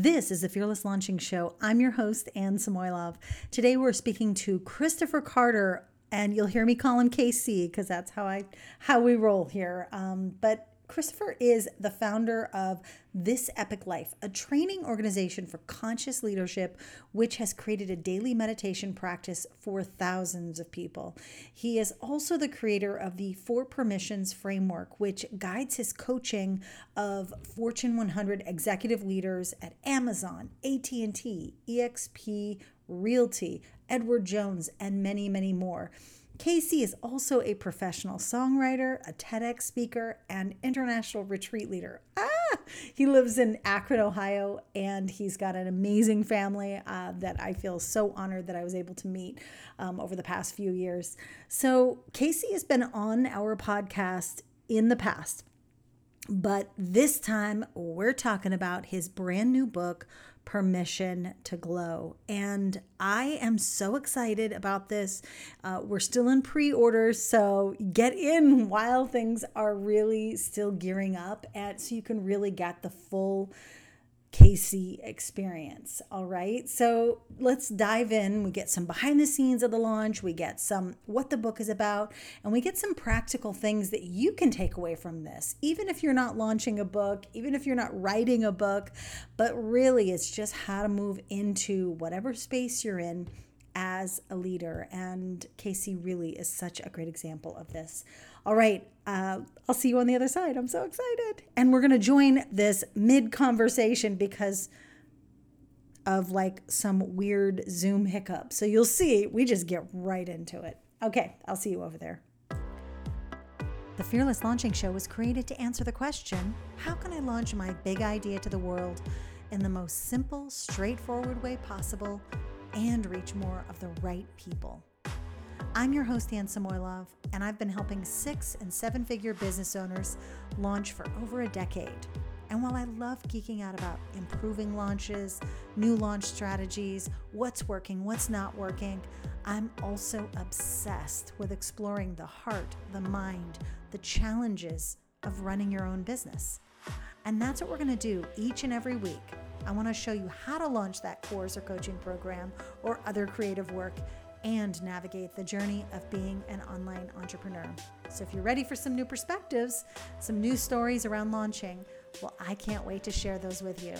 This is the Fearless Launching Show. I'm your host, Anne Samoylov. Today we're speaking to Kristoffer Carter, and you'll hear me call him KC because that's how I how we roll here. Um, but Kristoffer is the founder of This Epic Life, a training organization for conscious leadership, which has created a daily meditation practice for thousands of people. He is also the creator of the Four Permissions framework, which guides his coaching of Fortune 100 executive leaders at Amazon, AT&T, EXP Realty, Edward Jones, and many, many more. KC is also a professional songwriter, a TEDx speaker, and international retreat leader. Ah, he lives in Akron, Ohio, and he's got an amazing family uh, that I feel so honored that I was able to meet um, over the past few years. So, KC has been on our podcast in the past, but this time we're talking about his brand new book, permission to glow. And I am so excited about this. Uh, we're still in pre orders, so get in while things are really still gearing up, and so you can really get the full KC experience. All right. So let's dive in. We get some behind the scenes of the launch, we get some what the book is about, and we get some practical things that you can take away from this, even if you're not launching a book, even if you're not writing a book, but really it's just how to move into whatever space you're in as a leader. And KC really is such a great example of this. All right, uh, I'll see you on the other side. I'm so excited. And we're going to join this mid conversation because of like some weird Zoom hiccup. So you'll see, we just get right into it. Okay, I'll see you over there. The Fearless Launching Show was created to answer the question how can I launch my big idea to the world in the most simple, straightforward way possible and reach more of the right people? I'm your host, Anne Samoylov, and I've been helping six and seven figure business owners launch for over a decade. And while I love geeking out about improving launches, new launch strategies, what's working, what's not working, I'm also obsessed with exploring the heart, the mind, the challenges of running your own business. And that's what we're to do each and every week. I want to show you how to launch that course or coaching program or other creative work and navigate the journey of being an online entrepreneur. So, if you're ready for some new perspectives, some new stories around launching, well, I can't wait to share those with you.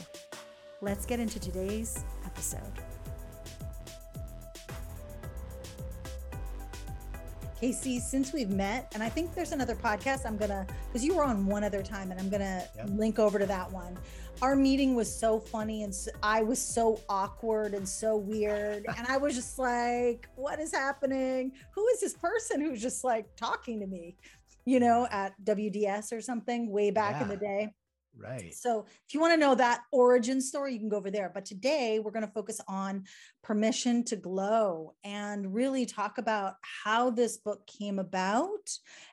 Let's get into today's episode. KC, since we've met, and I think there's another podcast I'm gonna, because you were on one other time, and I'm gonna yep. link over to that one our meeting was so funny and so, I was so awkward and so weird. And I was just like, what is happening? Who is this person who's just like talking to me, you know, at WDS or something way back yeah. in the day? Right. So if you want to know that origin story, you can go over there. But today we're going to focus on permission to glow and really talk about how this book came about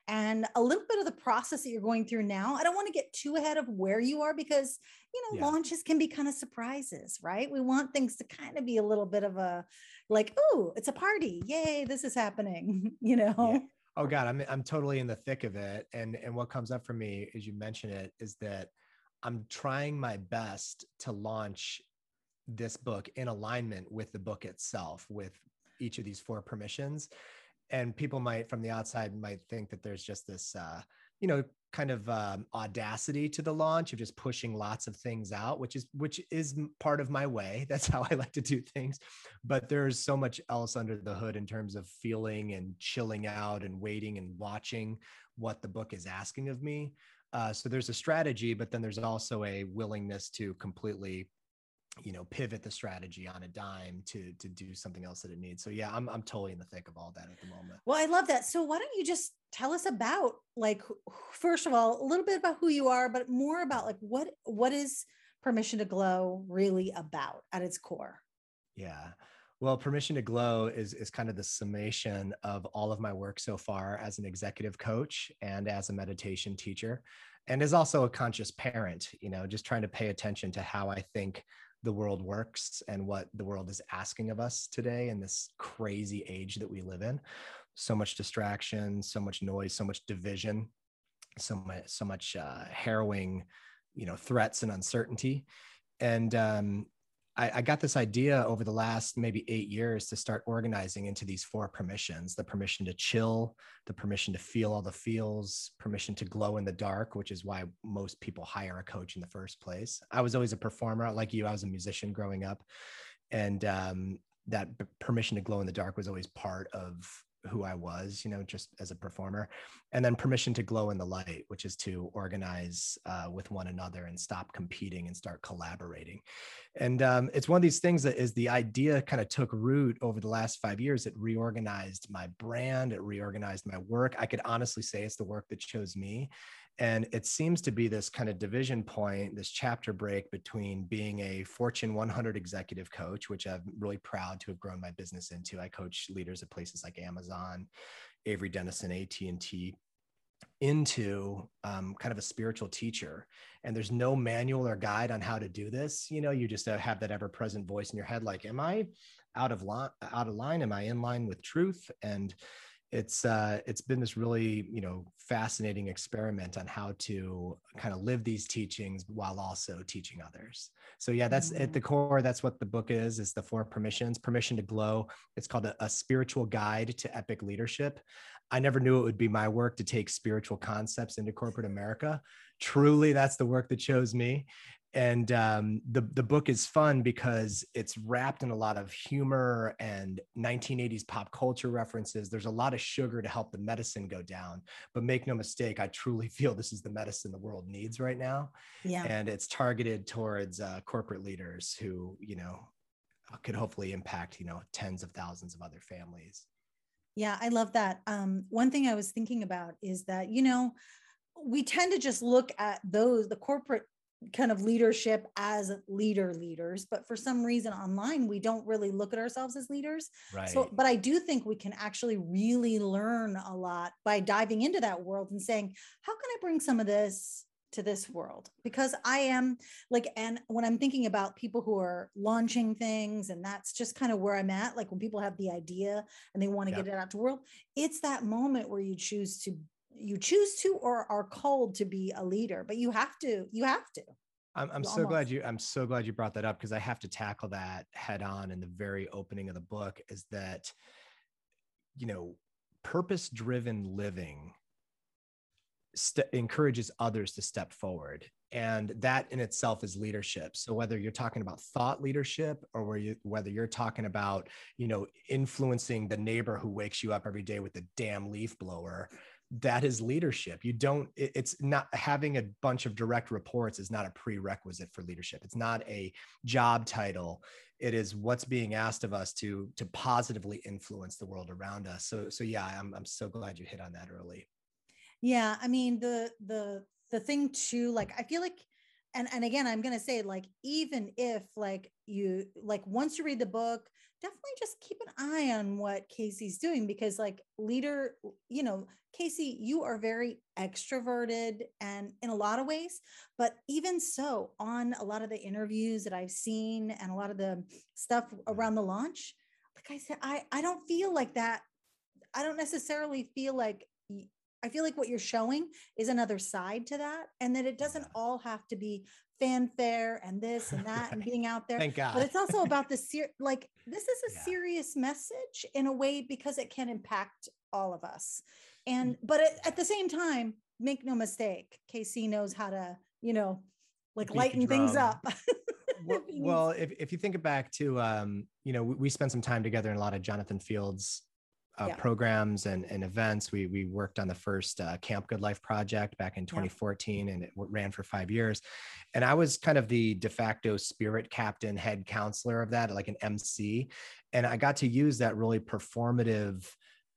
and a little bit of the process that you're going through now. I don't want to get too ahead of where you are because, you know, yeah. launches can be kind of surprises, right? We want things to kind of be a little bit of a like, oh, it's a party. Yay, this is happening, you know. Yeah. Oh God, I'm I'm totally in the thick of it. And and what comes up for me as you mention it is that I'm trying my best to launch this book in alignment with the book itself, with each of these four permissions. And people might, from the outside, might think that there's just this, uh, you know, kind of um, audacity to the launch of just pushing lots of things out, which is which is part of my way. That's how I like to do things. But there's so much else under the hood in terms of feeling and chilling out and waiting and watching what the book is asking of me uh, so there's a strategy, but then there's also a willingness to completely, you know, pivot the strategy on a dime to to do something else that it needs. So yeah, I'm I'm totally in the thick of all that at the moment. Well, I love that. So why don't you just tell us about like first of all a little bit about who you are, but more about like what what is permission to glow really about at its core? Yeah. Well, Permission to Glow is, is kind of the summation of all of my work so far as an executive coach and as a meditation teacher, and as also a conscious parent, you know, just trying to pay attention to how I think the world works and what the world is asking of us today in this crazy age that we live in. So much distraction, so much noise, so much division, so much, so much uh, harrowing, you know, threats and uncertainty and um, I, I, got this idea over the last maybe eight years to start organizing into these four permissions the permission to chill, the permission to feel all the feels, permission to glow in the dark, which is why most people hire a coach in the first place. I was always a performer like you, I was a musician growing up. And um, that permission to glow in the dark was always part of who I was, you know, just as a performer. And then permission to glow in the light, which is to organize uh, with one another and stop competing and start collaborating. And um, it's one of these things that is the idea kind of took root over the last five years. It reorganized my brand, it reorganized my work. I could honestly say it's the work that chose me. And it seems to be this kind of division point, this chapter break between being a Fortune 100 executive coach, which I'm really proud to have grown my business into. I coach leaders at places like Amazon, Avery Dennison, AT&T, into um, kind of a spiritual teacher. And there's no manual or guide on how to do this. You know you just uh, have that ever present voice in your head like am i out of line out of line? Am i in line with truth? And it's uh, it's been this really you know fascinating experiment on how to kind of live these teachings while also teaching others. So yeah that's mm-hmm. at the core that's what the book is is the four permissions permission to glow. It's called a, a spiritual guide to epic leadership. I never knew it would be my work to take spiritual concepts into corporate america. Truly that's the work that chose me and um, the the book is fun because it's wrapped in a lot of humor and 1980s pop culture references. There's a lot of sugar to help the medicine go down, but make no mistake, I truly feel this is the medicine the world needs right now. Yeah, and it's targeted towards uh, corporate leaders who you know could hopefully impact you know tens of thousands of other families. Yeah, I love that. Um, one thing I was thinking about is that you know we tend to just look at those the corporate kind of leadership as leader leaders but for some reason online we don't really look at ourselves as leaders right. so but i do think we can actually really learn a lot by diving into that world and saying how can i bring some of this to this world because i am like and when i'm thinking about people who are launching things and that's just kind of where i'm at like when people have the idea and they want to yep. get it out to world it's that moment where you choose to you choose to or are called to be a leader but you have to you have to i'm, I'm so almost. glad you i'm so glad you brought that up because i have to tackle that head on in the very opening of the book is that you know purpose driven living st- encourages others to step forward and that in itself is leadership so whether you're talking about thought leadership or where you, whether you're talking about you know influencing the neighbor who wakes you up every day with the damn leaf blower that is leadership. You don't it's not having a bunch of direct reports is not a prerequisite for leadership. It's not a job title. It is what's being asked of us to to positively influence the world around us. So so yeah i'm, I'm so glad you hit on that early. Yeah i mean the the the thing too like i feel like and and again i'm going to say like even if like you like once you read the book definitely just keep an eye on what KC's doing because, like, leader, you know, KC, you are very extroverted and in a lot of ways, but even so, on a lot of the interviews that I've seen and a lot of the stuff mm-hmm. around the launch, like I said, I, I don't feel like that. I don't necessarily feel like I feel like what you're showing is another side to that, and that it doesn't all have to be fanfare and this and that and being out there. Thank God. But it's also about the ser- like this is a yeah. serious message in a way because it can impact all of us. And mm. but at, at the same time, make no mistake, KC knows how to, you know, like Beat lighten things up. well, well, if, if you think back to um, you know, we, we spent some time together in a lot of Jonathan Fields uh, yeah. programs and, and events. We, we worked on the first uh, Camp Good Life project back in 2014 yeah. and it ran for five years. And I was kind of the de facto spirit captain, head counselor of that, like an MC. And I got to use that really performative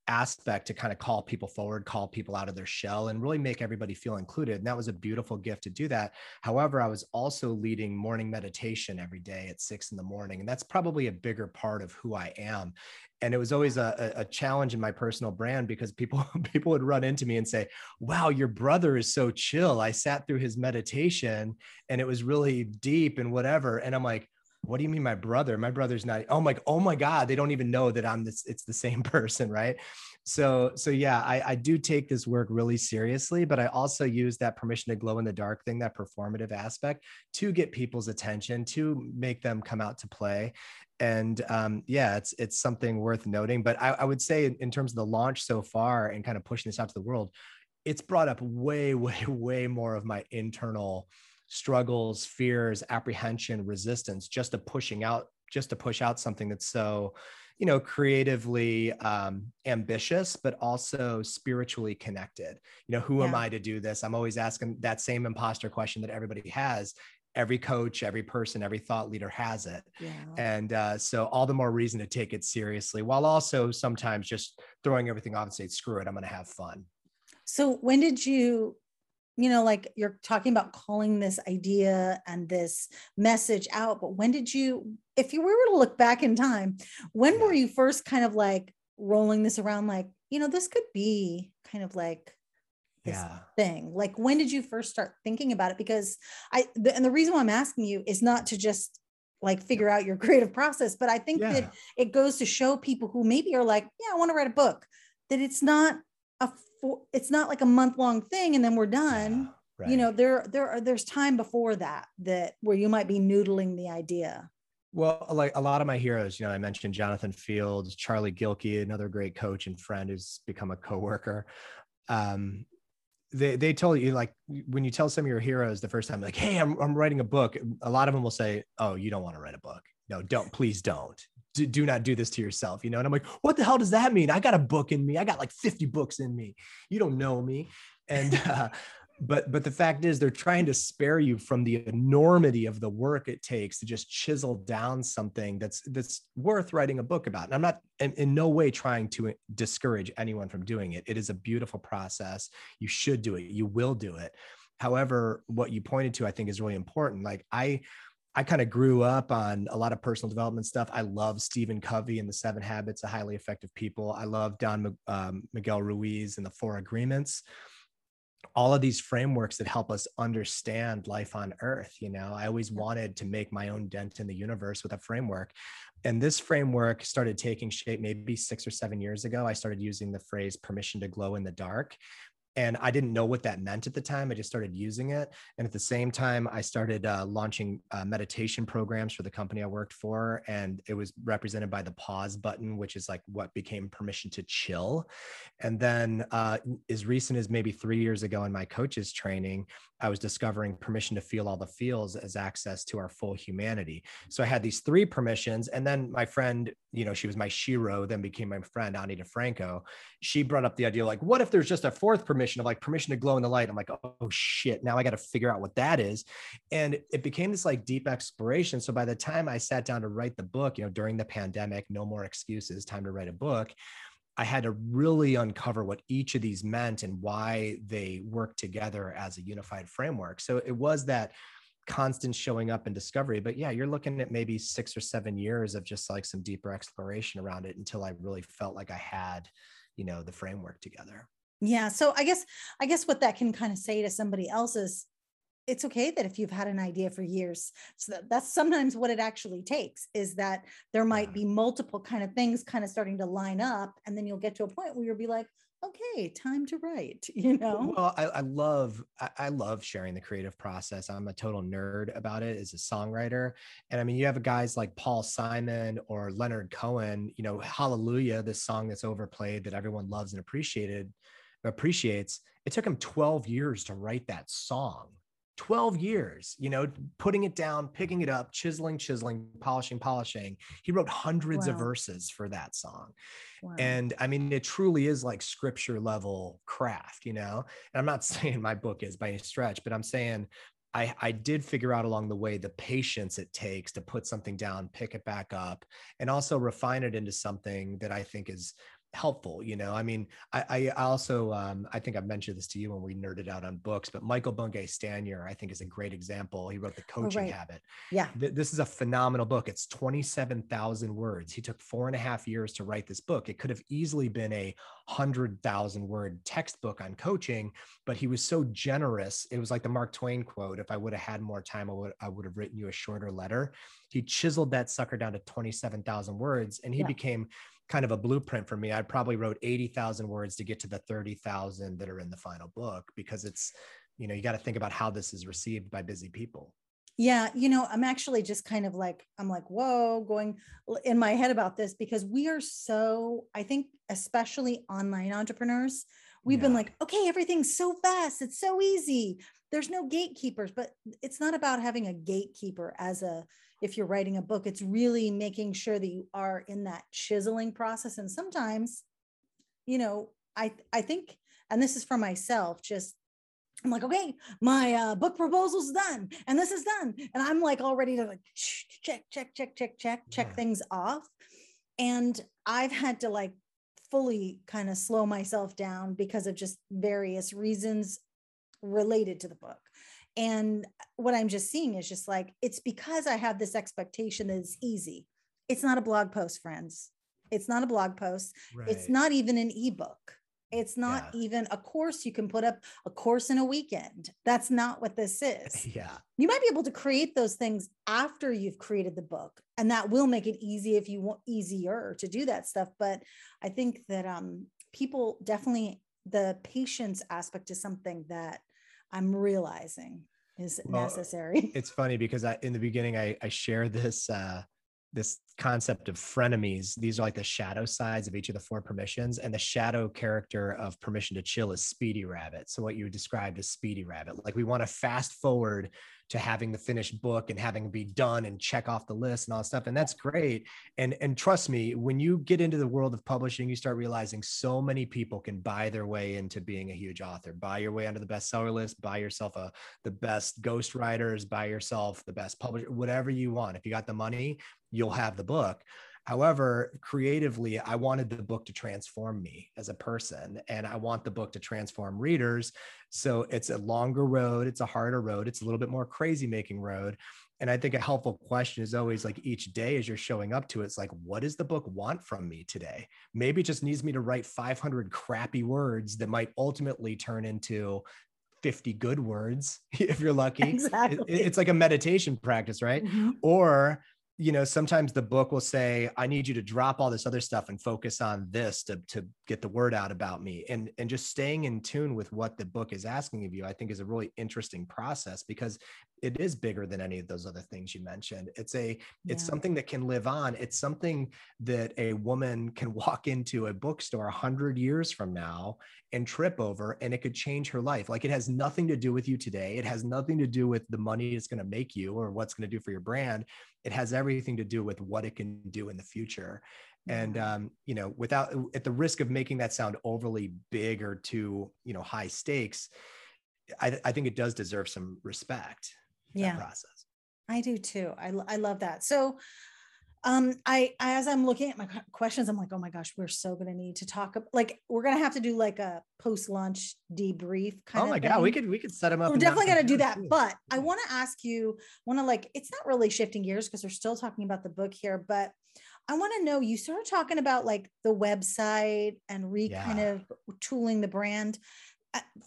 aspect to kind of call people forward, call people out of their shell, and really make everybody feel included. And that was a beautiful gift to do that. However, I was also leading morning meditation every day at six in the morning. And that's probably a bigger part of who I am. And it was always a, a challenge in my personal brand because people people would run into me and say, Wow, your brother is so chill. I sat through his meditation and it was really deep and whatever. And I'm like, what do you mean my brother? My brother's not oh my oh my god they don't even know that i'm this it's the same person right? So so yeah I, I do take this work really seriously but i also use that permission to glow in the dark thing that performative aspect to get people's attention to make them come out to play. And um, yeah it's it's something worth noting but I, I would say in, in terms of the launch so far and kind of pushing this out to the world it's brought up way way way more of my internal struggles fears apprehension resistance just to pushing out just to push out something that's so you know creatively um, ambitious but also spiritually connected. You know who yeah. am i to do this? I'm always asking that same imposter question that everybody has. Every coach every person every thought leader has it. Yeah. and uh, so all the more reason to take it seriously while also sometimes just throwing everything off and say screw it i'm going to have fun. So when did you you know like you're talking about calling this idea and this message out but when did you if you were to look back in time when were you first kind of like rolling this around like you know this could be kind of like this yeah. thing like when did you first start thinking about it because i the, and the reason why i'm asking you is not to just like figure out your creative process but i think yeah. that it goes to show people who maybe are like yeah i want to write a book that it's not a for it's not like a month long thing and then we're done. Yeah, right. You know, there there are there's time before that that where you might be noodling the idea. Well, like a lot of my heroes, you know, I mentioned Jonathan Fields, Charlie Gilkey, another great coach and friend who's become a coworker. Um, they they told you like when you tell some of your heroes the first time, like, hey, I'm I'm writing a book. A lot of them will say, oh, you don't want to write a book. No, don't. Please don't do, not do this to yourself, you know? And I'm like, what the hell does that mean? I got a book in me. I got like 50 books in me. You don't know me. And, uh, but but the fact is they're trying to spare you from the enormity of the work it takes to just chisel down something that's that's worth writing a book about and i'm not in, in, no way trying to discourage anyone from doing it it is a beautiful process you should do it you will do it however what you pointed to i think is really important like i I kind of grew up on a lot of personal development stuff. I love Stephen Covey and the Seven Habits of Highly Effective People. I love Don um, Miguel Ruiz and the Four Agreements. All of these frameworks that help us understand life on Earth. You know, I always wanted to make my own dent in the universe with a framework. And this framework started taking shape maybe six or seven years ago. I started using the phrase permission to glow in the dark and I didn't know what that meant at the time. I just started using it, and at the same time, I started uh, launching uh, meditation programs for the company I worked for, and it was represented by the pause button, which is like what became permission to chill. And then, uh, as recent as maybe three years ago in my coaches training, I was discovering permission to feel all the feels as access to our full humanity. So I had these three permissions, and then my friend, you know, she was my shiro, then became my friend Ani DiFranco. She brought up the idea like, what if there's just a fourth permission? of like permission to glow in the light. I'm like, oh shit, now I got to figure out what that is. And it became this like deep exploration. So by the time I sat down to write the book, you know, during the pandemic, no more excuses, time to write a book. I had to really uncover what each of these meant and why they work together as a unified framework. So it was that constant showing up and discovery. But yeah, you're looking at maybe six or seven years of just like some deeper exploration around it until I really felt like I had, you know, the framework together. Yeah. So I guess I guess what that can kind of say to somebody else is it's okay that if you've had an idea for years so that, that's sometimes what it actually takes is that there might be multiple kind of things kind of starting to line up and then you'll get to a point where you'll be like okay time to write you know? Well i, I love I, I, love sharing the creative process i'm a total nerd about it as a songwriter and i mean you have guys like paul simon or leonard cohen you know hallelujah this song that's overplayed that everyone loves and appreciated appreciates it took him 12 years to write that song 12 years you know putting it down picking it up chiseling chiseling polishing polishing he wrote hundreds wow. of verses for that song wow. and i mean it truly is like scripture level craft you know and i'm not saying my book is by any stretch but i'm saying I, I did figure out along the way the patience it takes to put something down, pick it back up, and also refine it into something that I think is helpful you know i mean i i also um i think i've mentioned this to you when we nerded out on books but michael bungay stanier i think is a great example he wrote the oh, coaching oh, right. habit yeah Th- this is a phenomenal book it's 27000 words he took four and a half years to write this book it could have easily been a 100,000 word textbook on coaching, but he was so generous. It was like the Mark Twain quote if I would have had more time, I would, I would have written you a shorter letter. He chiseled that sucker down to 27,000 words and he yeah. became kind of a blueprint for me. I probably wrote 80,000 words to get to the 30,000 that are in the final book because it's, you know, you got to think about how this is received by busy people. Yeah, you know, I'm actually just kind of like, I'm like, whoa, going in my head about this because we are so, I think, especially online entrepreneurs, we've yeah. been like, okay, everything's so fast, it's so easy. There's no gatekeepers, but it's not about having a gatekeeper as a, if you're writing a book, it's really making sure that you are in that chiseling process. And sometimes, you know, I, I think, and this is for myself, just I'm like, okay, my uh, book proposal's done, and this is done, and I'm like all ready to like check, check, check, check, check, check yeah. things off, and I've had to like fully kind of slow myself down because of just various reasons related to the book. And what I'm just seeing is just like it's because I have this expectation that it's easy. It's not a blog post, friends. It's not a blog post. Right. It's not even an ebook it's not yeah. even a course you can put up a course in a weekend. That's not what this is. Yeah. You might be able to create those things after you've created the book, and that will make it easy if you want easier to do that stuff. But I think that um, people definitely the patience aspect is something that I'm realizing is well, necessary. It's funny because I, in the beginning, I, I shared this uh, this concept of frenemies. These are like the shadow sides of each of the four permissions. And the shadow character of permission to chill is Speedy Rabbit. So, what you described as Speedy Rabbit. Like, we want to fast forward to having the finished book and having be done and check off the list and all that stuff and that's great and and trust me when you get into the world of publishing you start realizing so many people can buy their way into being a huge author buy your way onto the bestseller list buy yourself a the best ghost writers buy yourself the best publisher whatever you want if you got the money you'll have the book However, creatively, I wanted the book to transform me as a person, and I want the book to transform readers. So it's a longer road, it's a harder road, it's a little bit more crazy making road. And I think a helpful question is always like each day as you're showing up to it, it's like, what does the book want from me today? Maybe it just needs me to write 500 crappy words that might ultimately turn into 50 good words if you're lucky. Exactly. it's like a meditation practice, right? Mm-hmm. Or you know sometimes the book will say i need you to drop all this other stuff and focus on this to, to get the word out about me. And and just staying in tune with what the book is asking of you i think is a really interesting process because it is bigger than any of those other things you mentioned. It's a it's yeah. something that can live on. It's something that a woman can walk into a bookstore 100 years from now and trip over and it could change her life. Like it has nothing to do with you today. It has nothing to do with the money it's going to make you or what's going to do for your brand. It has everything to do with what it can do in the future. And um, you know without at the risk of making that sound overly big or too you know high stakes I, I think it does deserve some respect yeah. process. I do too. I, I love that. So um I, as i'm looking at my questions i'm like oh my gosh we're so going to need to talk like we're going to have to do like a post launch debrief kind oh my god we could we could set them up we're definitely to do that too. but i want to ask you want to like it's not really shifting gears because we're still talking about the book here but i want to know you started talking about like the website and re yeah. kind of tooling the brand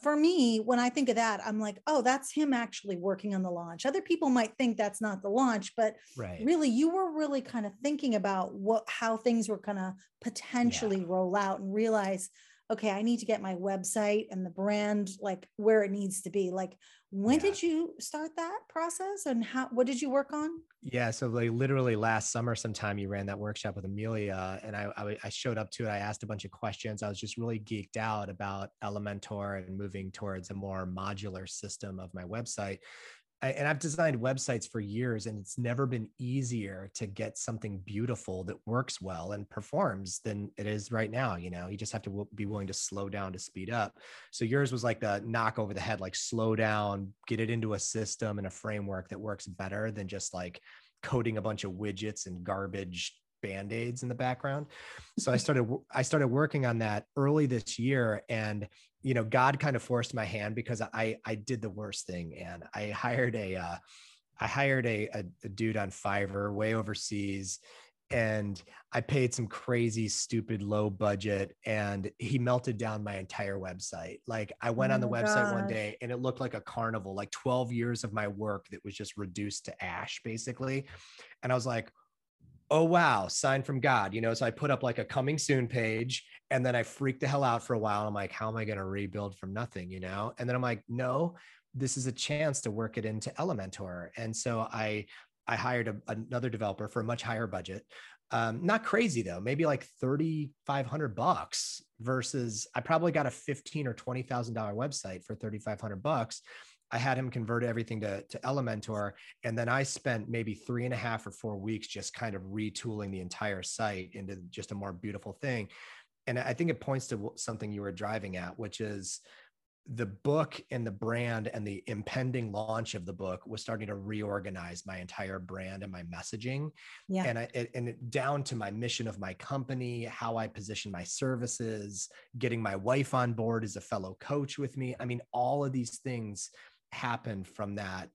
for me, when I think of that, I'm like, oh, that's him actually working on the launch. Other people might think that's not the launch, but right. really, you were really kind of thinking about what how things were going to potentially yeah. roll out and realize, okay, I need to get my website and the brand like where it needs to be. Like, when yeah. did you start that process, and how? What did you work on? Yeah, so like literally last summer, sometime you ran that workshop with Amelia, and I, I, I showed up to it. I asked a bunch of questions. I was just really geeked out about Elementor and moving towards a more modular system of my website. I, and I've designed websites for years, and it's never been easier to get something beautiful that works well and performs than it is right now. You know, you just have to w- be willing to slow down to speed up. So yours was like the knock over the head, like slow down, get it into a system and a framework that works better than just like coding a bunch of widgets and garbage band-aids in the background so i started i started working on that early this year and you know god kind of forced my hand because i i did the worst thing and i hired a uh, I hired a, a, a dude on fiverr way overseas and I paid some crazy, stupid, low budget, and he melted down my entire website. Like I went Oh on the website one day, and it looked like a carnival, like 12 years of my work that was just reduced to ash, basically. And I was like, oh wow, sign from God, you know. So I put up like a coming soon page, and then I freaked the hell out for a while. I'm like, how am I going to rebuild from nothing, you know? And then I'm like, no, this is a chance to work it into Elementor. And so I I hired a, another developer for a much higher budget. Um, not crazy though, maybe like 3,500 bucks versus I probably got a 15 or $20,000 website for 3,500 bucks. I had him convert everything to, to Elementor. And then I spent maybe three and a half or four weeks just kind of retooling the entire site into just a more beautiful thing. And I think it points to something you were driving at, which is the book and the brand and the impending launch of the book was starting to reorganize my entire brand and my messaging Yeah. and I, and down to my mission of my company how i position my services getting my wife on board as a fellow coach with me i mean all of these things happened from that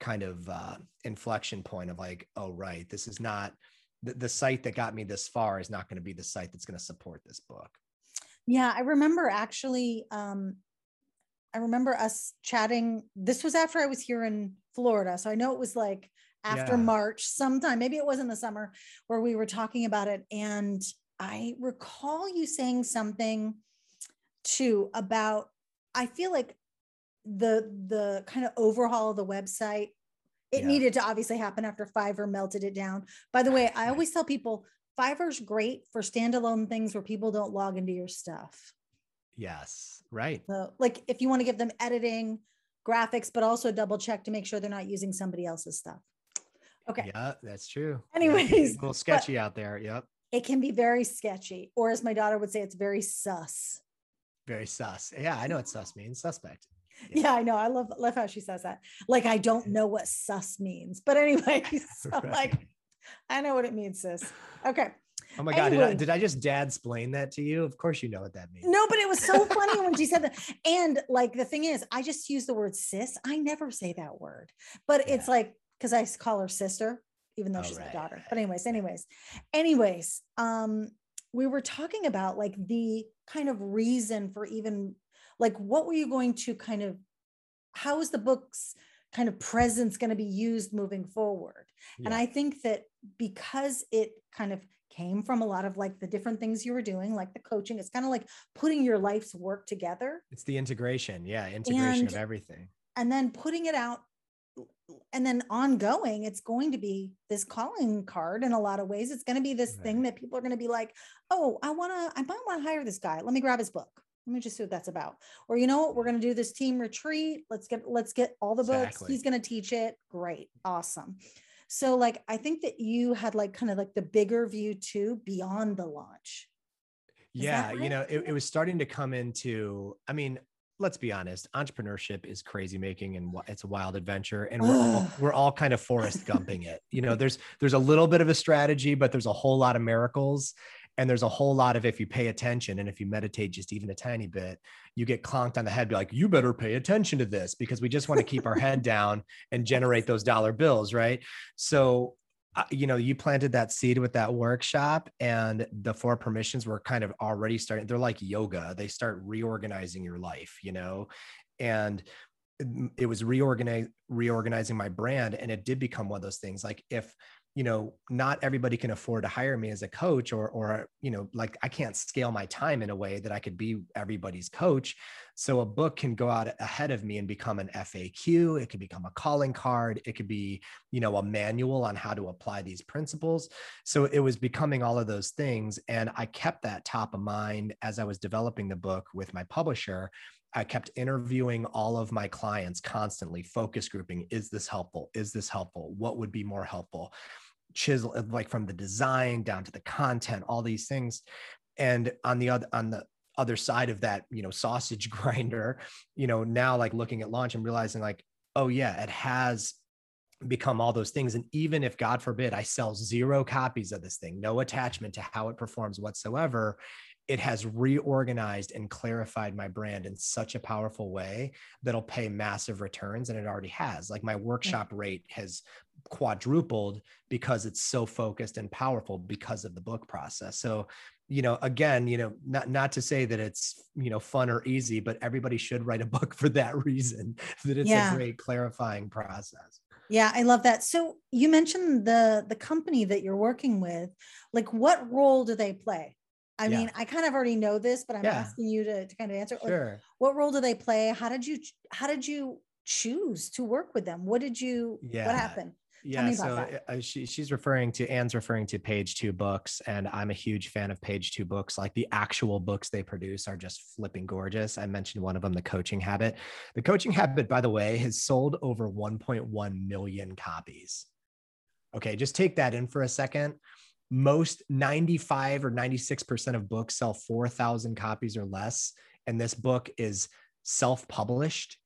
kind of uh, inflection point of like oh right this is not the, the site that got me this far is not going to be the site that's going to support this book Yeah, I remember actually um I remember us chatting. This was after I was here in Florida. So I know it was like after Yeah. March sometime, maybe it was in the summer where we were talking about it and I recall you saying something too about I feel like the the kind of overhaul of the website it Yeah. needed to obviously happen after Fiverr melted it down. By the way, I always tell people Fiverr's great for standalone things where people don't log into your stuff. yes right So, like if you want to give them editing, graphics, but also double check to make sure they're not using somebody else's stuff. Okay. yeah that's true Anyways, a little sketchy out there yep It can be very sketchy, or as my daughter would say, it's very sus. very sus yeah i know what sus means suspect Yeah, I know. I love love how she says that. Like I don't know what sus means, but anyway, so Right. like I know what it means, sis. Okay. Oh my god, did I, did I just dad explain that to you? Of course you know what that means. No, but it was so funny when she said that. And like the thing is, I just use the word sis. I never say that word, but it's like because I call her sister, even though she's my daughter. But anyways, anyways, anyways, um, we were talking about like the kind of reason for even like what were you going to kind of how is the book's kind of presence going to be used moving forward? And I think that because it kind of came from a lot of like the different things you were doing, like the coaching, it's kind of like putting your life's work together It's the integration. Yeah, integration of everything. and then putting it out. And then ongoing, it's going to be this calling card in a lot of ways. It's going to be this thing that people are going to be like, oh, I want to, I might want to hire this guy. Let me grab his book. Let me just see what that's about. Or you know what? We're going to do this team retreat. Let's get, let's get all the books. Exactly. He's going to teach it. Great. Awesome. So like, I think that you had like kind of like the bigger view too beyond the launch. Is Yeah, that you know, it, it was starting to come into, I mean, let's be honest, entrepreneurship is crazy making and it's a wild adventure. And we're all, we're all kind of forest Gumping it. You know, there's there's a little bit of a strategy, but there's a whole lot of miracles. And there's a whole lot of if you pay attention and if you meditate just even a tiny bit, you get clonked on the head, be like, you better pay attention to this because we just want to keep our head down and generate those dollar bills, right? So uh, you know, you planted that seed with that workshop, and the four permissions were kind of already starting. They're like yoga; they start reorganizing your life, you know, and it- it was reorganize reorganizing my brand, and it did become one of those things. Like if you know, not everybody can afford to hire me as a coach, or or you know, like I can't scale my time in a way that I could be everybody's coach. So a book can go out ahead of me and become an FAQ. It could become a calling card. It could be you know a manual on how to apply these principles so it was becoming all of those things and i kept that top of mind as i was developing the book with my publisher i kept interviewing all of my clients constantly focus grouping is this helpful is this helpful what would be more helpful chisel like from the design down to the content all these things and on the other on the other side of that you know sausage grinder you know now like looking at launch and realizing like oh yeah it has become all those things. And even if, God forbid, I sell zero copies of this thing, no attachment to how it performs whatsoever, it has reorganized and clarified my brand in such a powerful way that'll pay massive returns and it already has. Like my workshop rate has quadrupled because it's so focused and powerful because of the book process. So you know again you know not not to say that it's you know fun or easy but everybody should write a book for that reason that it's yeah. a great clarifying process. Yeah i love that. So you mentioned the the company that you're working with. Like what role do they play i yeah. mean i kind of already know this but i'm yeah. asking you to, to kind of answer sure. Like, what role do they play? How did you how did you choose to work with them? What did you yeah. what happened yeah so uh, she, she's referring to anne's referring to page two books and i'm a huge fan of page two books. Like the actual books they produce are just flipping gorgeous. I mentioned one of them the coaching habit. The coaching habit by the way has sold over 1.1 million copies. Okay just take that in for a second most 95 or 96% of books sell 4000 copies or less. And this book is self-published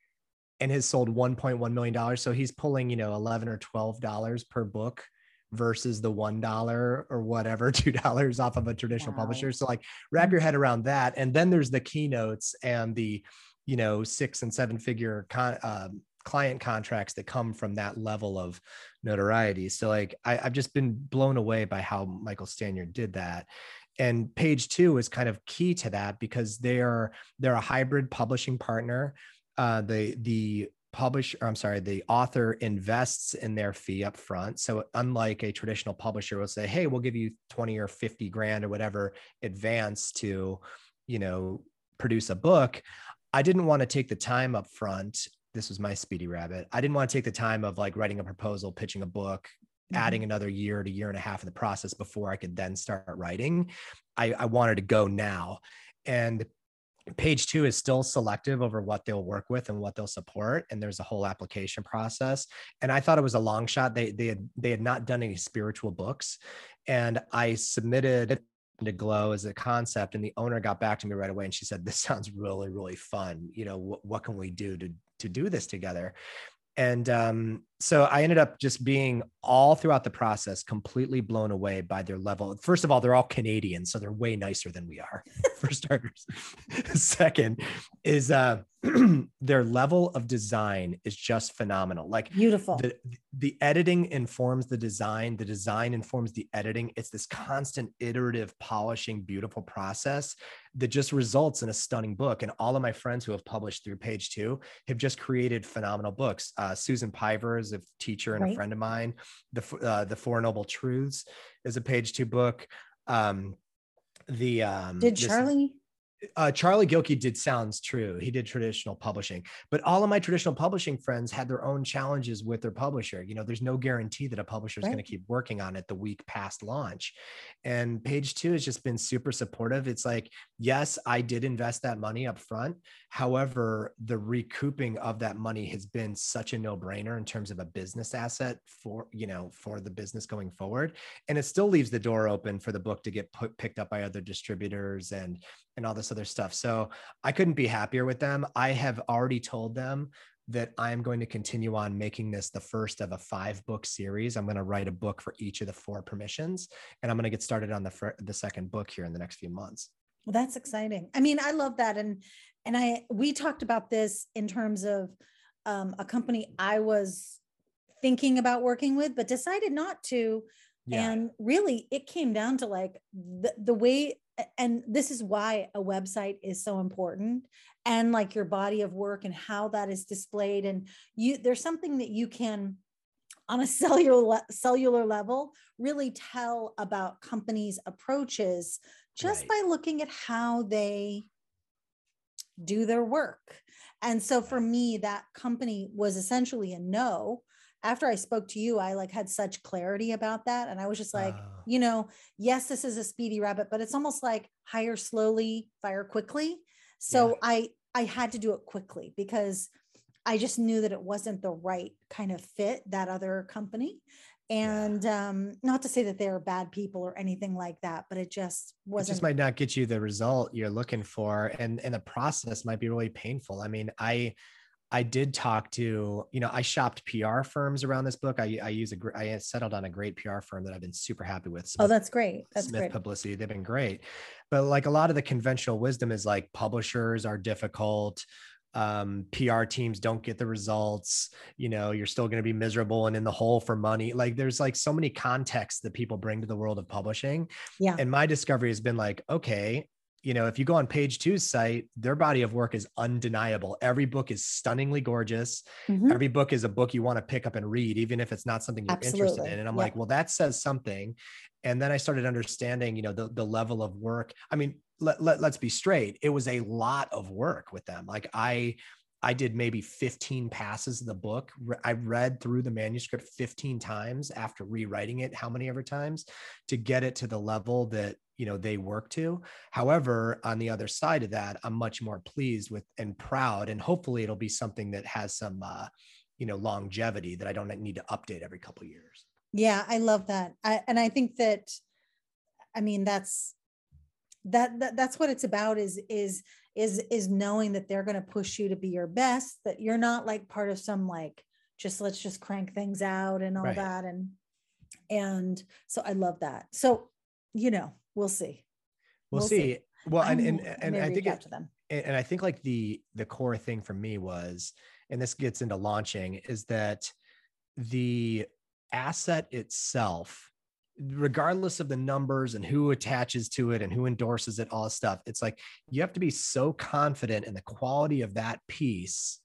and has sold 1.1 million dollars. So he's pulling you know 11 or 12 dollars per book versus the one dollar or whatever two dollars off of a traditional wow. publisher. So like wrap your head around that. And then there's the keynotes and the you know six and seven figure con- uh, client contracts that come from that level of notoriety. So like I, have just been blown away by how michael Stanier did that. And page two is kind of key to that because they're they're a hybrid publishing partner. Uh, the the publisher i'm sorry the author invests in their fee up front so unlike a traditional publisher will say hey we'll give you 20 or 50 grand or whatever advance to you know produce a book i didn't want to take the time up front this was my speedy rabbit. I didn't want to take the time of like writing a proposal pitching a book mm-hmm. adding another year to year and a half of the process before i could then start writing. I, I wanted to go now. And page two is still selective over what they'll work with and what they'll support and there's a whole application process. And i thought it was a long shot. They they had they had not done any spiritual books. And i submitted to glow as a concept and the owner got back to me right away and she said this sounds really really fun. You know wh- what can we do to to do this together. And um, so I ended up just being all throughout the process completely blown away by their level. First of all, they're all Canadian, so they're way nicer than we are, for starters. Second is uh, their level of design is just phenomenal. Like beautiful. The, the editing informs the design, the design informs the editing. It's this constant iterative polishing, beautiful process that just results in a stunning book. And all of my friends who have published through page two have just created phenomenal books. Uh, Susan Piver is a teacher and right. a friend of mine. The, uh, the Four Noble Truths is a page two book. Um, the um, did Charlie uh, Charlie Gilkey did Sounds True. He did traditional publishing, but all of my traditional publishing friends had their own challenges with their publisher. You know, there's no guarantee that a publisher is right. going to keep working on it the week past launch. And page two has just been super supportive. It's like, yes, I did invest that money up front. However, the recouping of that money has been such a no brainer in terms of a business asset for, you know, for the business going forward. And it still leaves the door open for the book to get put, picked up by other distributors and, and all this other stuff. So I couldn't be happier with them. I have already told them that I'm going to continue on making this the first of a five book series. I'm going to write a book for each of the four permissions, and I'm going to get started on the fir- the second book here in the next few months. Well, that's exciting. I mean, I love that, and and I we talked about this in terms of um, a company I was thinking about working with, but decided not to. Yeah. And really, it came down to like the, the way and this is why a website is so important and like your body of work and how that is displayed and you there's something that you can on a cellular cellular level really tell about companies approaches just right. by looking at how they do their work and so for me that company was essentially a no after I spoke to you, I like had such clarity about that. And I was just like, uh, you know, yes, this is a speedy rabbit, but it's almost like hire slowly, fire quickly. So yeah. I I had to do it quickly because I just knew that it wasn't the right kind of fit that other company. And yeah. um, not to say that they're bad people or anything like that, but it just wasn't. It just might not get you the result you're looking for, and and the process might be really painful. I mean, I I did talk to, you know, I shopped PR firms around this book. I, I use a, I settled on a great PR firm that I've been super happy with. Smith, oh, that's great. That's Smith great. Publicity. They've been great. But like a lot of the conventional wisdom is like publishers are difficult. Um, PR teams don't get the results. You know, you're still going to be miserable and in the hole for money. Like there's like so many contexts that people bring to the world of publishing. Yeah. And my discovery has been like, okay, you know, if you go on page two's site, their body of work is undeniable. Every book is stunningly gorgeous. Mm-hmm. Every book is a book you want to pick up and read, even if it's not something you're Absolutely. interested in. And I'm like, well, that says something. And then I started understanding, you know, the, the level of work. I mean, let, let, let's be straight. It was a lot of work with them. Like I, I did maybe 15 passes of the book. I read through the manuscript 15 times after rewriting it, how many ever times to get it to the level that you know they work to. However on the other side of that i'm much more pleased with and proud and hopefully it'll be something that has some uh you know longevity that i don't need to update every couple years. Yeah i love that. I, and i think that i mean that's that, that that's what it's about is is is is knowing that they're going to push you to be your best that you're not like part of some like just let's just crank things out and all right. that and and so i love that. So you know we'll see. We'll, we'll see. see. Well, and and, and I think it, to them. and I think like the the core thing for me was, and this gets into launching, is that the asset itself, regardless of the numbers and who attaches to it and who endorses it, all stuff, it's like you have to be so confident in the quality of that piece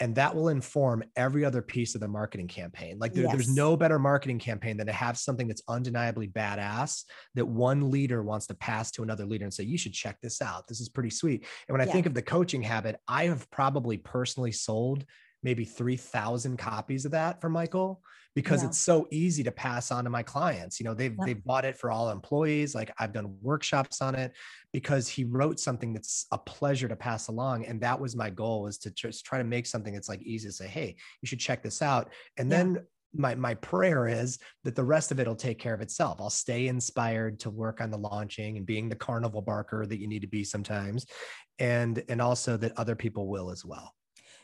and that will inform every other piece of the marketing campaign like there, yes. there's no better marketing campaign than to have something that's undeniably badass that one leader wants to pass to another leader and say you should check this out this is pretty sweet and when i yeah. think of the coaching habit i have probably personally sold maybe 3000 copies of that for michael because yeah. it's so easy to pass on to my clients. You know, they've they've bought it for all employees. Like I've done workshops on it because he wrote something that's a pleasure to pass along. And that was my goal was to just try to make something that's like easy to say, hey, you should check this out. And yeah. then my my prayer is that the rest of it will take care of itself. I'll stay inspired to work on the launching and being the carnival barker that you need to be sometimes. And and also that other people will as well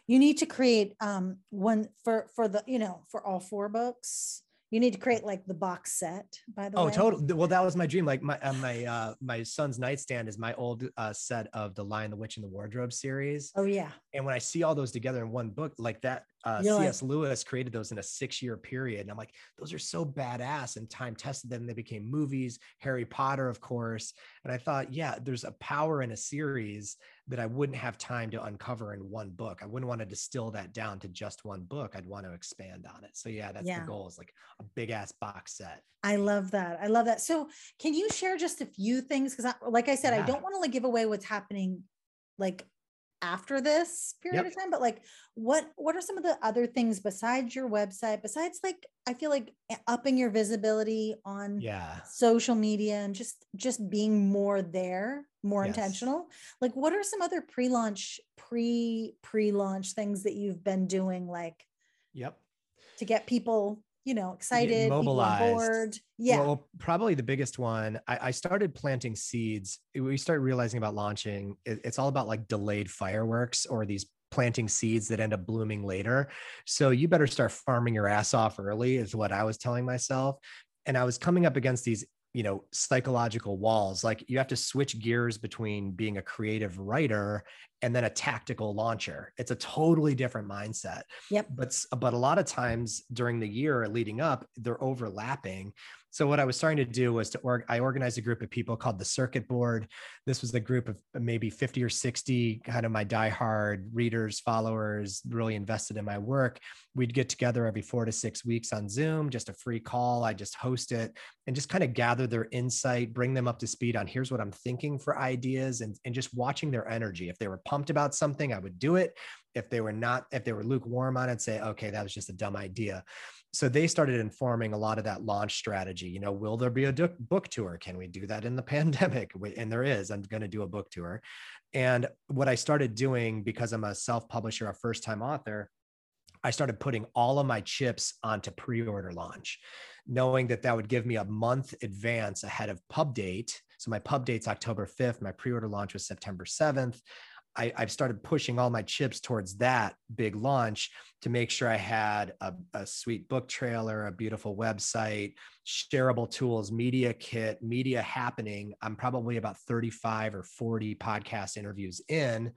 you need to create um one for for the you know for all four books you need to create like the box set by the oh, way. Oh, totally. Well, that was my dream. Like my uh, my uh my son's nightstand is my old uh set of the Lion, the Witch, and the Wardrobe series. Oh yeah. And when I see all those together in one book, like that, uh C.S. Like, Lewis created those in a six-year period. And I'm like, those are so badass and time tested. Then they became movies, Harry Potter, of course. And I thought, yeah, there's a power in a series that I wouldn't have time to uncover in one book. I wouldn't want to distill that down to just one book. I'd want to expand on it. So yeah, that's yeah. the goal is like a big ass box set. I love that. I love that. So can you share just a few things? Cause I, like I said, yeah. I don't want to like give away what's happening like after this period yep. of time but like what what are some of the other things besides your website besides like i feel like eh, upping your visibility on yeah social media and just just being more there more yes. intentional like what are some other pre-launch pre pre-launch things that you've been doing like yep to get people you know, excited, mobilized. Yeah. Well, probably the biggest one. I, I, started planting seeds. We start realizing about launching. It, it's all about like delayed fireworks or these planting seeds that end up blooming later. So you better start farming your ass off early, is what I was telling myself. And I was coming up against these you know psychological walls like you have to switch gears between being a creative writer and then a tactical launcher it's a totally different mindset yep but but a lot of times during the year leading up they're overlapping so what I was starting to do was to org- I organized a group of people called the Circuit Board. This was a group of uh, maybe 50 or 60 kind of my diehard readers, followers, really invested in my work. We'd get together every four to six weeks on Zoom, just a free call. I just host it and just kind of gather their insight, bring them up to speed on here's what I'm thinking for ideas and, and just watching their energy. If they were pumped about something, I would do it. If they were not, if they were lukewarm on it, say, okay, that was just a dumb idea. So they started informing a lot of that launch strategy. You know will there be a book tour? Can we do that in the pandemic? And there is i'm going to do a book tour. And what i started doing because i'm a self-publisher a first-time author i started putting all of my chips onto pre-order launch knowing that that would give me a month advance ahead of pub date. So my pub date's october 5th my pre-order launch was september 7th I, have started pushing all my chips towards that big launch to make sure I had a, a, sweet book trailer, a beautiful website, shareable tools, media kit, media happening. I'm probably about 35 or 40 podcast interviews in.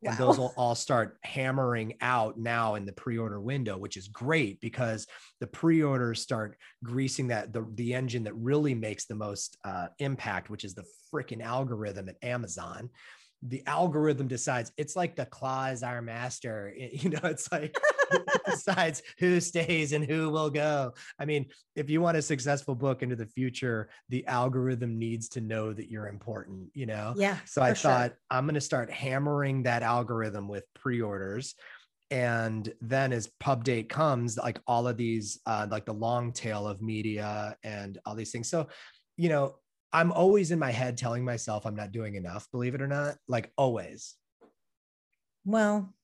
Wow. And those will all start hammering out now in the pre-order window, which is great because the pre-orders start greasing that the, the engine that really makes the most uh, impact, which is the freaking algorithm at Amazon the algorithm decides it's like the claw is our master you know it's like it decides who stays and who will go? I mean if you want a successful book into the future the algorithm needs to know that you're important you know? Yeah so i thought sure. i'm going to start hammering that algorithm with pre-orders and then as pub date comes like all of these uh, like the long tail of media and all these things. So you know I'm always in my head telling myself I'm not doing enough, believe it or not, like always. Well,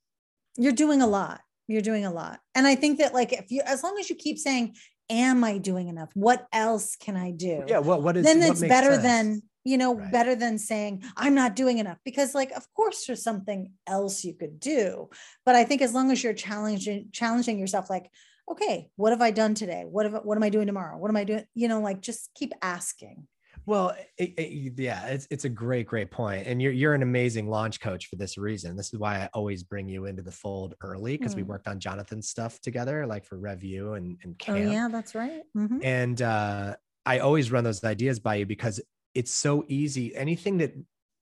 you're doing a lot. You're doing a lot. And I think that like if you as long as you keep saying, Am I doing enough? What else can I do? Yeah, what what is then it's better sense? than you know, right. better than saying, I'm not doing enough. Because, like, of course, there's something else you could do. But I think as long as you're challenging challenging yourself, like, okay, what have I done today? What have what am I doing tomorrow? What am I doing? You know, like just keep asking. Well, it, it, yeah, it's it's a great, great point, and you're you're an amazing launch coach for this reason. This is why I always bring you into the fold early because mm. we worked on Jonathan's stuff together, like for review and and camp. Oh yeah, that's right. Mm-hmm. And uh, I always run those ideas by you because it's so easy. Anything that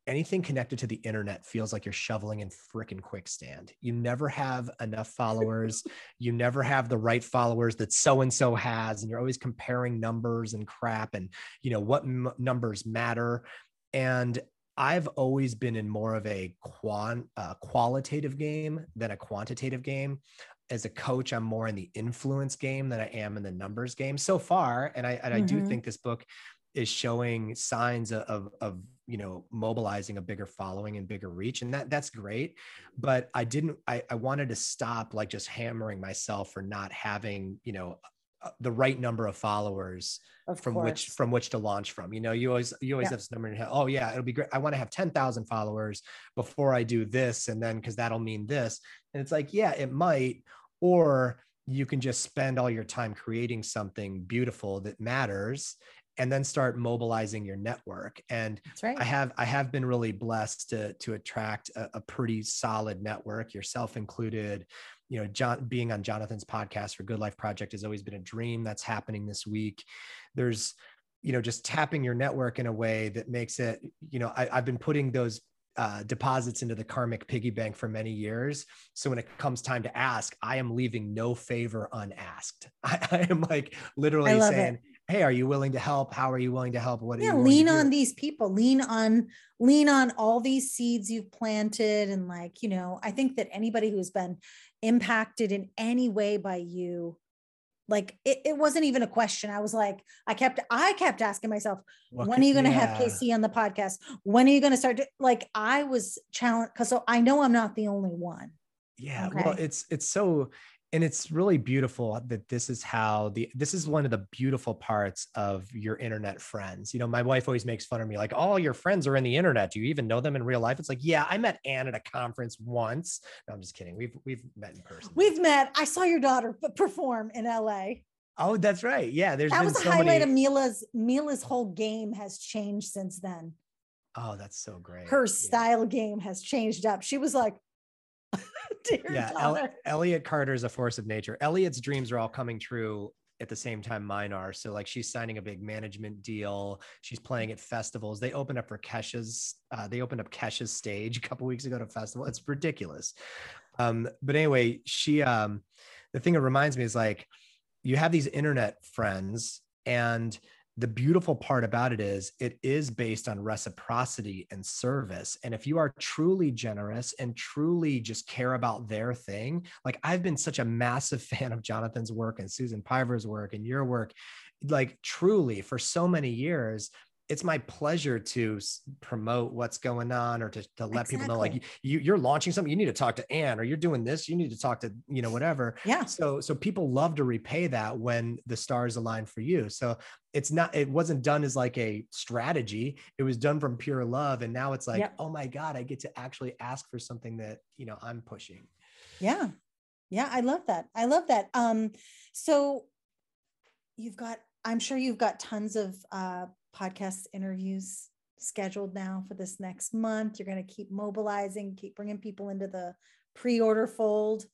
anything connected to the internet feels like you're shoveling in freaking quicksand. You never have enough followers. you never have the right followers that so and so has, and you're always comparing numbers and crap, and you know what m- numbers matter. And I've always been in more of a quant, uh, qualitative game than a quantitative game. As a coach, I'm more in the influence game than I am in the numbers game so far. And I, and I mm-hmm. do think this book is showing signs of, of you know mobilizing a bigger following and bigger reach and that that's great but i didn't i, I wanted to stop like just hammering myself for not having you know uh, the right number of followers of from course. which from which to launch from you know you always you always yeah. have this number in your head oh yeah it'll be great i want to have 10,000 followers before i do this and then because that'll mean this and it's like yeah it might or you can just spend all your time creating something beautiful that matters and then start mobilizing your network and right. i have i have been really blessed to to attract a, a, pretty solid network yourself included you know john being on jonathan's podcast for good life project has always been a dream that's happening this week there's you know just tapping your network in a way that makes it you know I, i've been putting those uh, deposits into the karmic piggy bank for many years. So when it comes time to ask, I am leaving no favor unasked. I, I am like literally saying, it hey are you willing to help? How are you willing to help? What yeah lean on these people. Lean on lean on all these seeds you've planted and like you know i think that anybody who's been impacted in any way by you like it, it wasn't even a question. I was like i kept i kept asking myself when are you going to yeah. have kc on the podcast? When are you going to start to, like i was challenged because so i know i'm not the only one. Yeah okay? well it's it's so and it's really beautiful that this is how the this is one of the beautiful parts of your internet friends. You know my wife always makes fun of me like all your friends are in the internet. Do you even know them in real life? It's like yeah i met anne at a conference once. No i'm just kidding. We've we've met in person. We've met. I saw your daughter perform in la oh that's right. Yeah there's that was the so highlight many... of mila's mila's whole game has changed since then. Oh that's so great. Her style game has changed up. She was like yeah, El- Elliot Carter is a force of nature. Elliot's dreams are all coming true at the same time mine are. So like she's signing a big management deal. She's playing at festivals. They opened up for Kesha's. Uh, they opened up Kesha's stage a couple weeks ago to festival. It's ridiculous. Um, but anyway, she. Um, the thing it reminds me is like you have these internet friends and the beautiful part about it is it is based on reciprocity and service. And if you are truly generous and truly just care about their thing like i've been such a massive fan of jonathan's work and susan piver's work and your work like truly for so many years it's my pleasure to promote what's going on or to, to let exactly. people know like you you're launching something you need to talk to Anne or you're doing this you need to talk to you know whatever. Yeah. So so people love to repay that when the stars align for you. So it's not it wasn't done as like a strategy. It was done from pure love and now it's like yep. oh my god I get to actually ask for something that you know I'm pushing. Yeah. Yeah I love that. I love that. Um so you've got I'm sure you've got tons of uh, podcast interviews scheduled now for this next month. You're going to keep mobilizing, keep bringing people into the pre-order fold,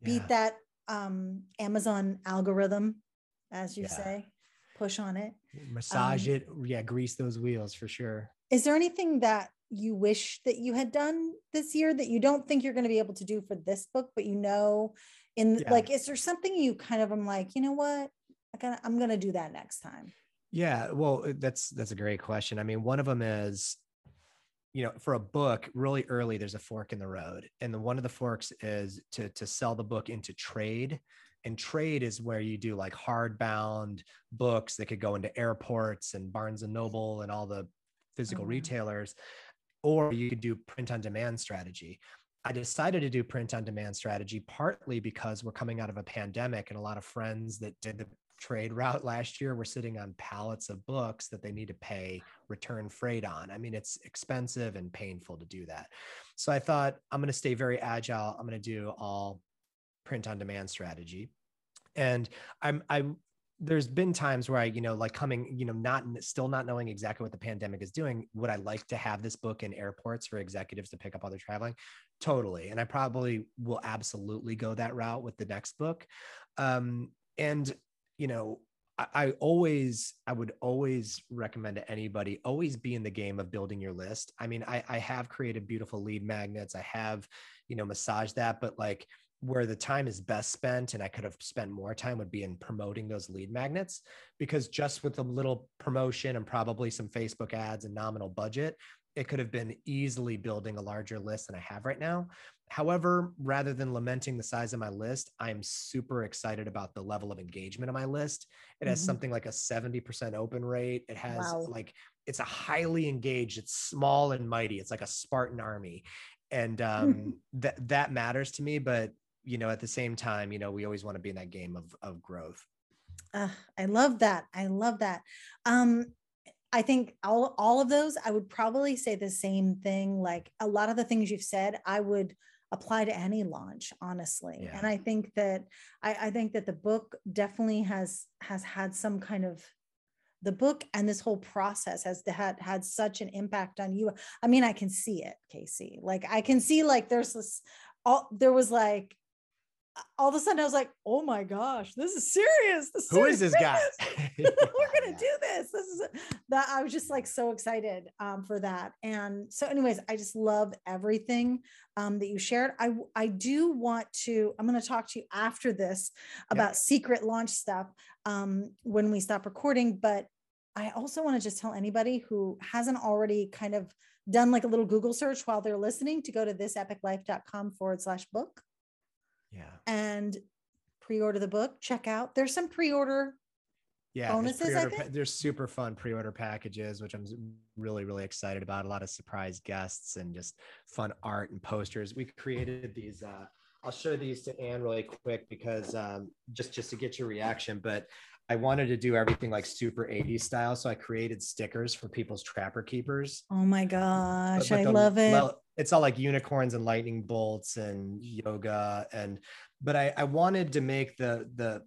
yeah. beat that um, Amazon algorithm, as you yeah. say, push on it, massage um, it, yeah, grease those wheels for sure. Is there anything that you wish that you had done this year that you don't think you're going to be able to do for this book, but you know, in yeah. like, is there something you kind of I'm like, you know what, I gotta, I'm going to do that next time. Yeah, well, that's that's a great question. I mean, one of them is you know, for a book, really early there's a fork in the road. And the one of the forks is to to sell the book into trade. And trade is where you do like hardbound books that could go into airports and Barnes and Noble and all the physical oh, retailers, or you could do print on demand strategy. I decided to do print on demand strategy partly because we're coming out of a pandemic and a lot of friends that did the trade route last year were sitting on pallets of books that they need to pay return freight on. I mean, it's expensive and painful to do that. So I thought I'm going to stay very agile. I'm going to do all print on demand strategy. And I'm I there's been times where I, you know, like coming, you know, not still not knowing exactly what the pandemic is doing. Would I like to have this book in airports for executives to pick up while they're traveling? Totally. And I probably will absolutely go that route with the next book. Um, and you know, I, always, I would always recommend to anybody, always be in the game of building your list. I mean, I, I have created beautiful lead magnets. I have, you know, massaged that, but like where the time is best spent and I could have spent more time would be in promoting those lead magnets because just with a little promotion and probably some Facebook ads and nominal budget, it could have been easily building a larger list than I have right now. However, rather than lamenting the size of my list, I'm super excited about the level of engagement of my list. It has mm-hmm. something like a 70% open rate. It has wow. like, it's a highly engaged, it's small and mighty. It's like a Spartan army. And um, that, that matters to me. But, you know, at the same time, you know, we always want to be in that game of, of growth. Uh, I love that. I love that. Um, I think all, all of those, I would probably say the same thing. Like a lot of the things you've said, I would apply to any launch honestly yeah. and i think that I, I think that the book definitely has has had some kind of the book and this whole process has had had such an impact on you i mean i can see it KC like i can see like there's this all there was like all of a sudden I was like, oh my gosh, this is serious. This Who is this guy? We're gonna do this. This is that I was just like so excited um, for that. And so, anyways, I just love everything um, that you shared. I I do want to. I'm gonna talk to you after this about secret launch stuff um, when we stop recording. But I also want to just tell anybody who hasn't already kind of done like a little Google search while they're listening to go to thisepiclife.com forward slash book yeah. And pre-order the book, check out. There's some pre-order yeah, bonuses. There's, pa- there's super fun pre-order packages, which I'm really, really excited about. A lot of surprise guests and just fun art and posters. We created these. Uh, I'll show these to Anne really quick because um, just just to get your reaction. But I wanted to do everything like super 80s style, so I created stickers for people's trapper keepers. Oh my gosh, but, but I the, love it. Well, it's all like unicorns and lightning bolts and yoga and but I, I wanted to make the the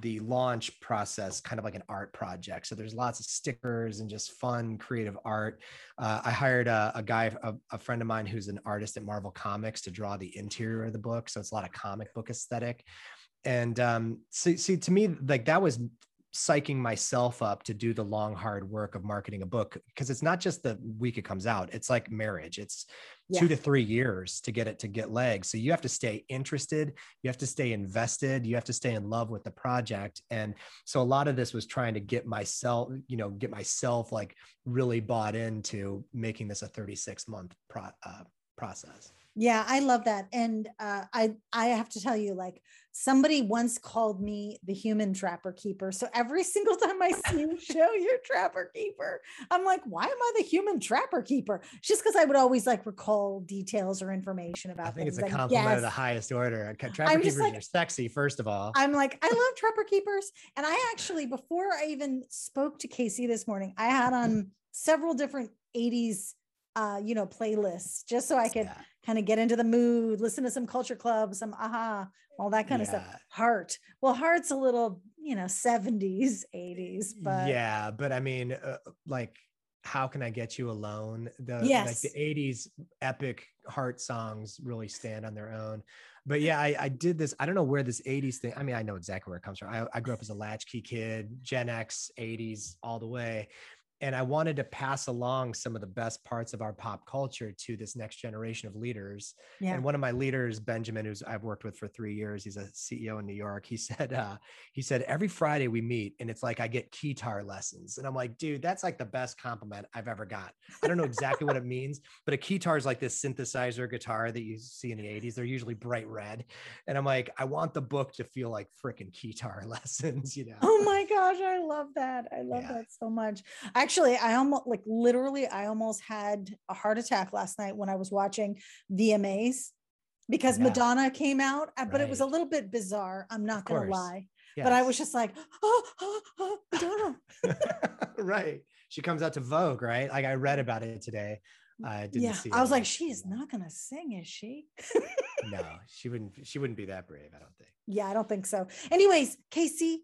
the launch process kind of like an art project. So there's lots of stickers and just fun, creative art. Uh, I hired a, a guy, a, a, friend of mine who's an artist at Marvel Comics to draw the interior of the book. So it's a lot of comic book aesthetic. And um, so, see, to me, like that was psyching myself up to do the long hard work of marketing a book because it's not just the week it comes out it's like marriage. It's yeah. two to three years to get it to get legs. So you have to stay interested you have to stay invested you have to stay in love with the project. And so a lot of this was trying to get myself you know get myself like really bought into making this a 36 month pro- uh, process Yeah, I love that. And uh, I I have to tell you, like somebody once called me the human trapper keeper. So every single time I see you show your trapper keeper, I'm like, why am I the human trapper keeper? Just because I would always like recall details or information about. I think things. it's a compliment yes, of the highest order. Trapper I'm keepers like- are sexy, first of all. I'm like, I love trapper keepers. And I actually, before I even spoke to KC this morning, I had on several different 80s uh, you know, playlists just so I could Yeah. Kind of get into the mood, listen to some culture club, some aha, all that kind of stuff. Heart. Well, heart's a little, you know, 70s, 80s, but yeah, but I mean, uh, like, how can I get you alone? The Yes. like the '80s epic heart songs really stand on their own. But yeah, I, I did this. I don't know where this '80s thing. I mean, I know exactly where it comes from. I, I grew up as a latchkey kid, Gen X, '80s, all the way. And I wanted to pass along some of the best parts of our pop culture to this next generation of leaders. yeah. And one of my leaders, Benjamin, who's I've worked with for three years, he's a CEO in New York. He said, uh, he said every Friday we meet, and it's like I get guitar lessons, and I'm like, dude, that's like the best compliment I've ever got. I don't know exactly what it means, but a guitar is like this synthesizer guitar that you see in the '80s. They're usually bright red, and I'm like, I want the book to feel like freaking guitar lessons, you know? Oh my gosh, I love that. I love Yeah. that so much. Actually, I almost like literally, I almost had a heart attack last night when I was watching VMAs because Yeah. Madonna came out, uh, but it was a little bit bizarre. I'm not going to course. lie. But I was just like, oh, oh, oh, Madonna. right. She comes out to Vogue, right? Like I read about it today. I didn't yeah. see. I was like, on- she is not going to sing, is she? No, she wouldn't. She wouldn't be that brave. I don't think. Yeah, I don't think so. Anyways, KC,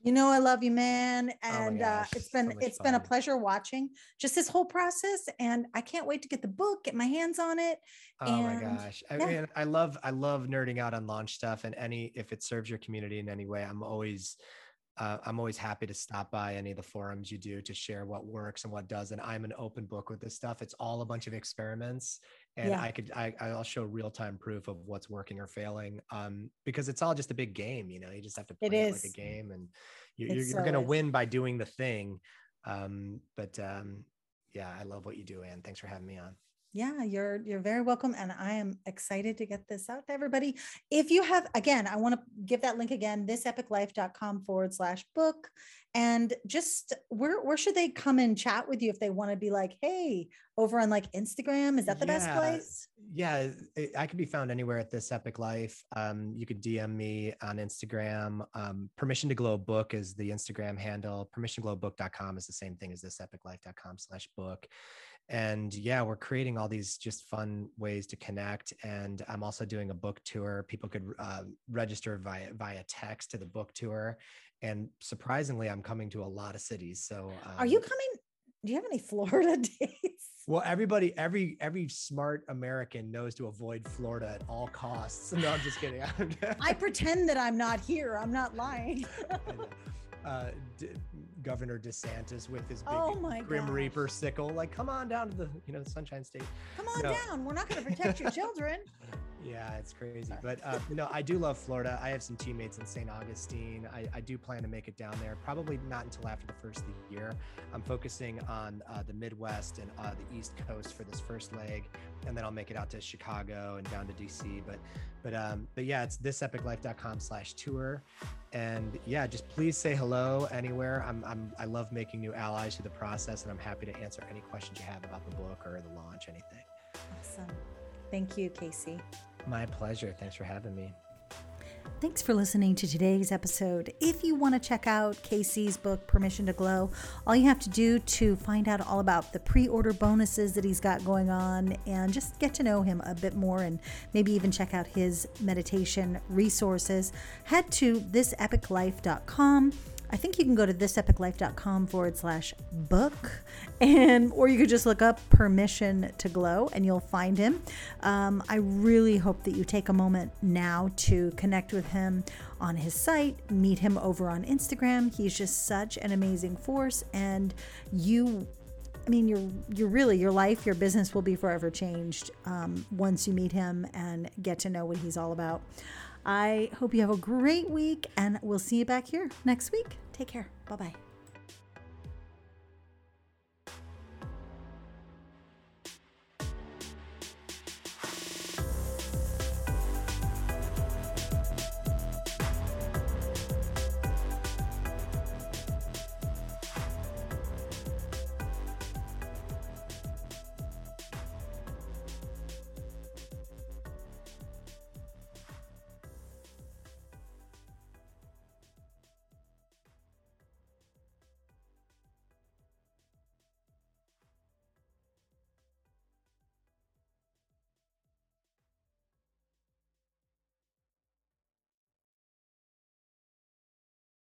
you know I love you, man, Oh my and uh, it's been so it's been a pleasure watching just this whole process, and I can't wait to get the book, get my hands on it. Oh my And, gosh. I yeah. mean, I love I love nerding out on launch stuff and any if it serves your community in any way, I'm always uh, I'm always happy to stop by any of the forums you do to share what works and what doesn't. I'm an open book with this stuff. It's all a bunch of experiments, and Yeah. I could I, I'll show real time proof of what's working or failing. Um, because it's all just a big game. You know, you just have to play It it, like a game, and you, you're, you're so gonna win by doing the thing. Um, but um, yeah, I love what you do, Anne. Thanks for having me on. Yeah, you're you're very welcome, and I am excited to get this out to everybody. If you have, again, I want to give that link again, thisepiclife.com forward slash book, and just where where should they come and chat with you if they want to be like, hey, over on like Instagram, is that the best place? yeah i can be found anywhere at this epic life um you could dm me on instagram um permission to glow book is the instagram handle permissionglowbook.com is the same thing as this epiclife.com slash book and yeah we're creating all these just fun ways to connect and i'm also doing a book tour people could uh, register via via text to the book tour and surprisingly i'm coming to a lot of cities so Are you um, coming? Do you have any Florida dates? well, everybody, every every smart American knows to avoid Florida at all costs. No, I'm just kidding. I pretend that I'm not here. I'm not lying. uh, D- Governor DeSantis with his big Oh Grim gosh. Reaper sickle, like, come on down to the you know Sunshine State. Come on No. down. We're not going to protect your children. Yeah, it's crazy. But uh, no, I do love Florida. I have some teammates in St. Augustine. I, I do plan to make it down there, probably not until after the first of the year. I'm focusing on uh, the Midwest and uh, the East Coast for this first leg, and then I'll make it out to Chicago and down to DC. But but um, but yeah, it's thisepiclife.com slash tour. And yeah, just please say hello anywhere. I'm, I'm I love making new allies through the process, and I'm happy to answer any questions you have about the book or the launch, anything. Awesome. Thank you, KC. My pleasure. Thanks for having me. Thanks for listening to today's episode. If you want to check out KC's book, Permission to Glow, all you have to do to find out all about the pre order bonuses that he's got going on and just get to know him a bit more and maybe even check out his meditation resources, head to thisepiclife.com. I think you can go to thisepiclife.com forward slash book, and or you could just look up permission to glow and you'll find him. Um, I really hope that you take a moment now to connect with him on his site, meet him over on Instagram. He's just such an amazing force, and you I mean, you're you're really your life, your business will be forever changed um, once you meet him and get to know what he's all about. I hope you have a great week, and we'll see you back here next week. Take care. Bye bye.